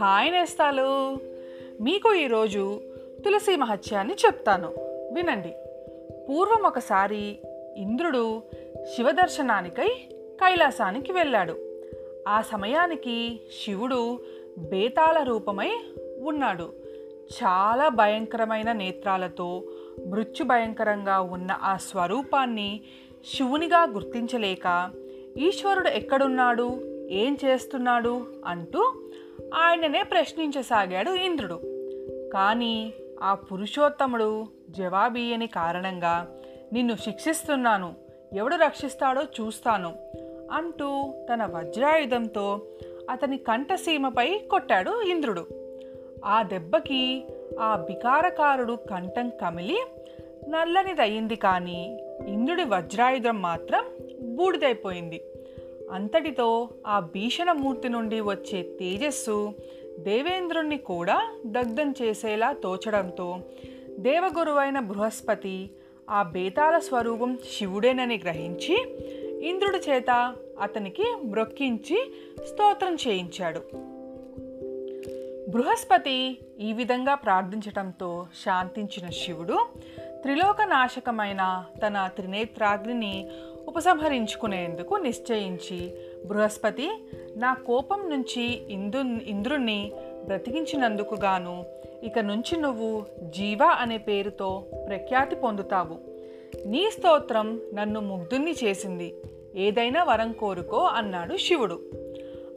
Hi నేస్తాలు. మీకు ఈరోజు తులసి మహత్యాన్ని చెప్తాను. వినండి. పూర్వం ఒకసారి ఇంద్రుడు శివదర్శనానికై కైలాసానికి వెళ్ళాడు. ఆ సమయానికి శివుడు బేతాళ రూపమై ఉన్నాడు. చాలా భయంకరమైన నేత్రాలతో మృత్యు భయంకరంగా ఉన్న ఆ స్వరూపాన్ని శివునిగా గుర్తించలేక ఈశ్వరుడు ఎక్కడున్నాడు? ఏం చేస్తున్నాడు? అంటూ ఆయననే ప్రశ్నించసాగాడు ఇంద్రుడు. కానీ ఆ పురుషోత్తముడు జవాబీయని కారణంగా నిన్ను శిక్షిస్తున్నాను ఎవడు రక్షిస్తాడో చూస్తాను అంటూ తన వజ్రాయుధంతో అతని కంఠసీమపై కొట్టాడు ఇంద్రుడు. ఆ దెబ్బకి ఆ బికారకారుడు కంఠం కమిలి నల్లనిదయ్యింది కానీ ఇంద్రుడి వజ్రాయుధం మాత్రం బూడిదైపోయింది. అంతటితో ఆ భీషణమూర్తి నుండి వచ్చే తేజస్సు దేవేంద్రుణ్ణి కూడా దగ్ధం చేసేలా తోచడంతో దేవగురువైన బృహస్పతి ఆ బేతాల స్వరూపం శివుడేనని గ్రహించి ఇంద్రుడి చేత అతనికి మ్రొక్కించి స్తోత్రం చేయించాడు. బృహస్పతి ఈ విధంగా ప్రార్థించటంతో శాంతించిన శివుడు త్రిలోకనాశకమైన తన త్రినేత్రాగ్ని ఉపసంహరించుకునేందుకు నిశ్చయించి బృహస్పతి నా కోపం నుంచి ఇందు ఇంద్రుణ్ణి బ్రతికించినందుకు గాను ఇక నుంచి నువ్వు జీవ అనే పేరుతో ప్రఖ్యాతి పొందుతావు. నీ స్తోత్రం నన్ను ముగ్ధుణ్ణి చేసింది. ఏదైనా వరం కోరుకో అన్నాడు శివుడు.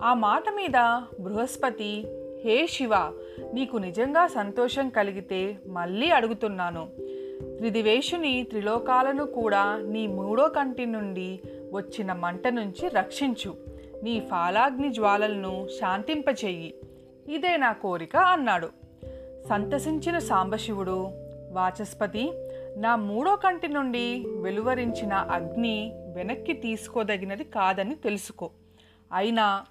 ఆ మాట మీద బృహస్పతి హే శివ నీకు నిజంగా సంతోషం కలిగితే మళ్ళీ అడుగుతున్నాను. త్రిదివేషుని త్రిలోకాలను కూడా నీ మూడో కంటి నుండి వచ్చిన మంట నుంచి రక్షించు. నీ ఫాలాగ్ని జ్వాలలను శాంతింపచేయి. ఇదే నా కోరిక అన్నాడు. సంతసించిన సాంబశివుడు వాచస్పతి నా మూడో కంటి నుండి వెలువరించిన అగ్ని వెనక్కి తీసుకోదగినది కాదని తెలుసుకో. అయినా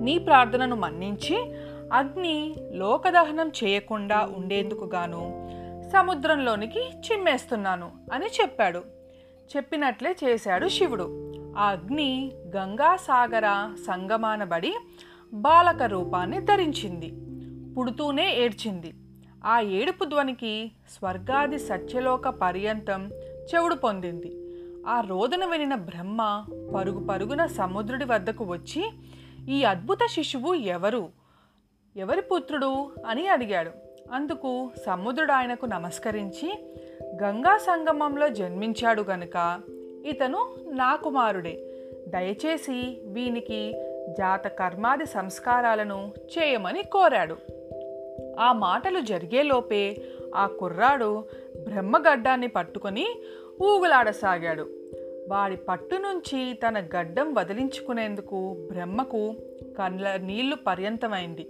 నీ ప్రార్థనను మన్నించి అగ్ని లోకదహనం చేయకుండా ఉండేందుకు గాను సముద్రంలోనికి చిమ్మేస్తున్నాను అని చెప్పాడు. చెప్పినట్లే చేశాడు శివుడు. ఆ అగ్ని గంగాసాగర సంగమానబడి బాలక రూపాన్ని ధరించింది. పుడుతూనే ఏడ్చింది. ఆ ఏడుపు ధ్వనికి స్వర్గాది సత్యలోక పర్యంతం చెవుడు పొందింది. ఆ రోదన వినిన బ్రహ్మ పరుగు పరుగున సముద్రుడి వద్దకు వచ్చి ఈ అద్భుత శిశువు ఎవరు? ఎవరి పుత్రుడు? అని అడిగాడు. అందుకు సముద్రుడు ఆయనకు నమస్కరించి గంగా సంగమంలో జన్మించాడు గనుక ఇతను నా కుమారుడే. దయచేసి వీనికి జాత కర్మాది సంస్కారాలను చేయమని కోరాడు. ఆ మాటలు జరిగేలోపే ఆ కుర్రాడు బ్రహ్మగడ్డాన్ని పట్టుకొని ఊగులాడసాగాడు. వాడి పట్టు నుంచి తన గడ్డం వదిలించుకునేందుకు బ్రహ్మకు కళ్ళ నీళ్ళు పర్యంతమైంది.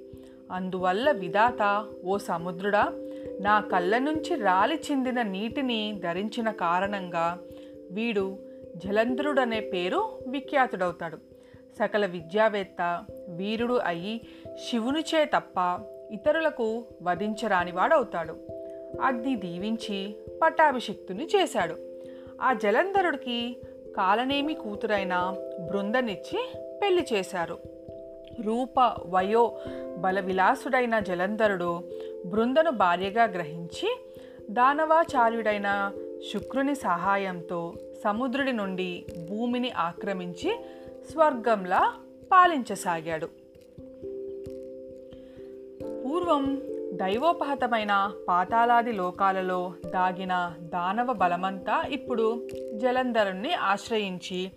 అందువల్ల విధాత ఓ సముద్రుడా నా కళ్ళ నుంచి రాలి చిందిన నీటిని ధరించిన కారణంగా వీడు జలంధ్రుడనే పేరు విఖ్యాతుడవుతాడు. సకల విద్యావేత్త వీరుడు అయి శివునిచే తప్ప ఇతరులకు వధించరానివాడవుతాడు. అగ్ని దీవించి పట్టాభిషిక్తుని చేశాడు. ఆ జలంధరుడికి కాలనేమి కూతురైన బృందనిచ్చి పెళ్ళి చేశారు. రూప వయో బల విలాసుడైన జలంధరుడు బృందను భార్యగా గ్రహించి దానవాచార్యుడైన శుక్రుని సహాయంతో సముద్రుడి నుండి భూమిని ఆక్రమించి స్వర్గంలా పాలించసాగాడు. పూర్వం దైవోపహతమైన పాతాలాది లోకాలలో దాగిన దానవ బలమంతా ఇప్పుడు జలంధరుణ్ణి ఆశ్రయించి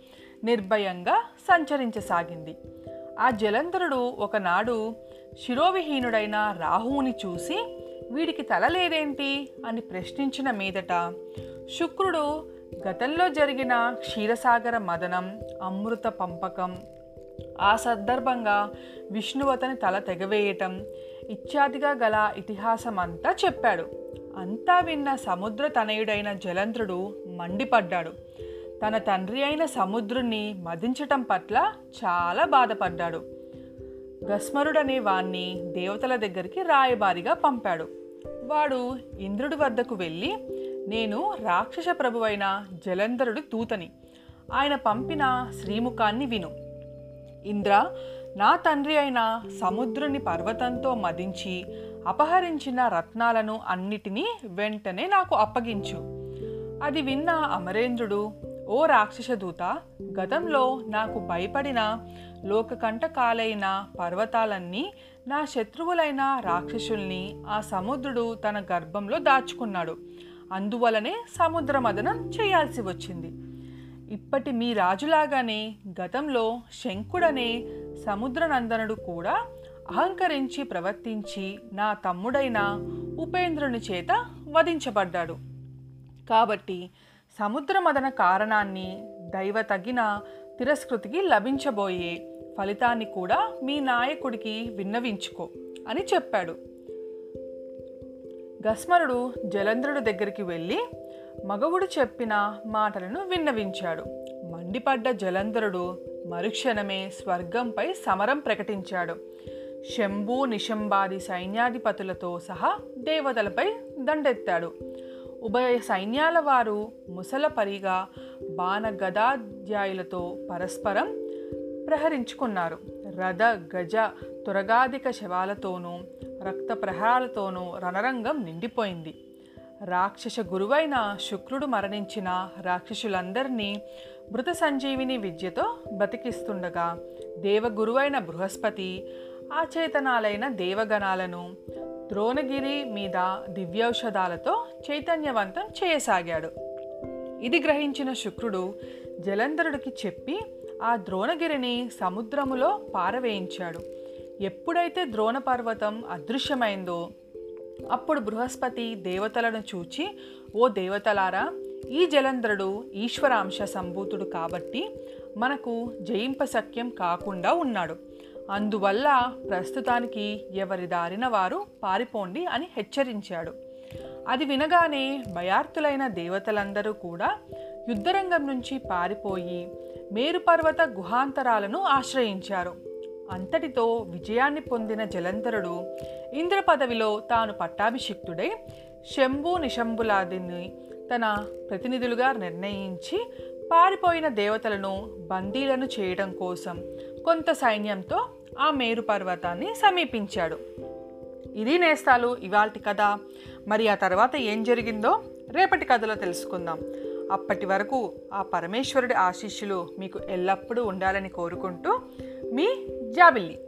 నిర్భయంగా సంచరించసాగింది. ఆ జలంధరుడు ఒకనాడు శిరోవిహీనుడైన రాహువుని చూసి వీడికి తల లేదేంటి? అని ప్రశ్నించిన మీదట శుక్రుడు గతంలో జరిగిన క్షీరసాగర మదనం అమృత పంపకం ఆ సందర్భంగా విష్ణువతని తల తెగవేయటం ఇత్యాదిగా గల ఇతిహాసం అంతా చెప్పాడు. అంతా విన్న సముద్ర తనయుడైన జలంధ్రుడు మండిపడ్డాడు. తన తండ్రి అయిన సముద్రుణ్ణి మదించటం పట్ల చాలా బాధపడ్డాడు. గస్మరుడనే వాణ్ణి దేవతల దగ్గరికి రాయబారిగా పంపాడు. వాడు ఇంద్రుడి వద్దకు వెళ్ళి నేను రాక్షస ప్రభువైన జలంధరుడి దూతని. ఆయన పంపిన శ్రీముఖాన్ని విను. ఇంద్ర నా తండ్రి అయిన సముద్రుని పర్వతంతో మదించి అపహరించిన రత్నాలను అన్నిటినీ వెంటనే నాకు అప్పగించు. అది విన్న అమరేంద్రుడు ఓ రాక్షసదూత గతంలో నాకు భయపడిన లోకకంటకాలైన పర్వతాలన్నీ నా శత్రువులైన రాక్షసుల్ని ఆ సముద్రుడు తన గర్భంలో దాచుకున్నాడు. అందువలనే సముద్ర మదనం చేయాల్సి వచ్చింది. ఇప్పటి మీ రాజులాగానే గతంలో శంకుడనే సముద్రనందనుడు కూడా అహంకరించి ప్రవర్తించి నా తమ్ముడైన ఉపేంద్రుని చేత వధించబడ్డాడు. కాబట్టి సముద్రమదన కారణాన్ని దైవ తగిన తిరస్కృతికి లభించబోయే ఫలితాన్ని కూడా మీ నాయకుడికి విన్నవించుకో అని చెప్పాడు. గస్మరుడు జలంధ్రుడి దగ్గరికి వెళ్ళి మగవుడు చెప్పిన మాటలను విన్నవించాడు. మండిపడ్డ జలంధరుడు మరుక్షణమే స్వర్గంపై సమరం ప్రకటించాడు. శంభు నిశంబాది సైన్యాధిపతులతో సహా దేవతలపై దండెత్తాడు. ఉభయ సైన్యాల వారు ముసలపరిగా బాణ గదాధ్యాయులతో పరస్పరం ప్రహరించుకున్నారు. రథ గజ తురగాధిక శవాలతోనూ రక్త ప్రహారాలతోనూ రణరంగం నిండిపోయింది. రాక్షస గురువైన శుక్రుడు మరణించిన రాక్షసులందరినీ మృత సంజీవిని విద్యతో బ్రతికిస్తుండగా దేవగురువైన బృహస్పతి ఆచేతనాలైన దేవగణాలను ద్రోణగిరి మీద దివ్యౌషధాలతో చైతన్యవంతం చేయసాగాడు. ఇది గ్రహించిన శుక్రుడు జలంధరుడికి చెప్పి ఆ ద్రోణగిరిని సముద్రములో పారవేయించాడు. ఎప్పుడైతే ద్రోణ పర్వతం అదృశ్యమైందో అప్పుడు బృహస్పతి దేవతలను చూచి ఓ దేవతలారా ఈ జలంధరుడు ఈశ్వరాంశ సంభూతుడు కాబట్టి మనకు జయింప సఖ్యం కాకుండా ఉన్నాడు. అందువల్ల ప్రస్తుతానికి ఎవరి దారిన వారు పారిపోండి అని హెచ్చరించాడు. అది వినగానే భయార్థులైన దేవతలందరూ కూడా యుద్ధరంగం నుంచి పారిపోయి మేరుపర్వత గుహాంతరాలను ఆశ్రయించారు. అంతటితో విజయాన్ని పొందిన జలంధరుడు ఇంద్ర పదవిలో తాను పట్టాభిషిక్తుడై శంభు నిశంభులాదిని తన ప్రతినిధులుగా నిర్ణయించి పారిపోయిన దేవతలను బందీలను చేయడం కోసం కొంత సైన్యంతో ఆ మేరు పర్వతాన్ని సమీపించాడు. ఇది నేస్తాలు ఇవాల్టి కథ. మరి ఆ తర్వాత ఏం జరిగిందో రేపటి కథలో తెలుసుకుందాం. అప్పటి వరకు ఆ పరమేశ్వరుడి ఆశీస్సులు మీకు ఎల్లప్పుడూ ఉండాలని కోరుకుంటూ మీ జాబిల్లి.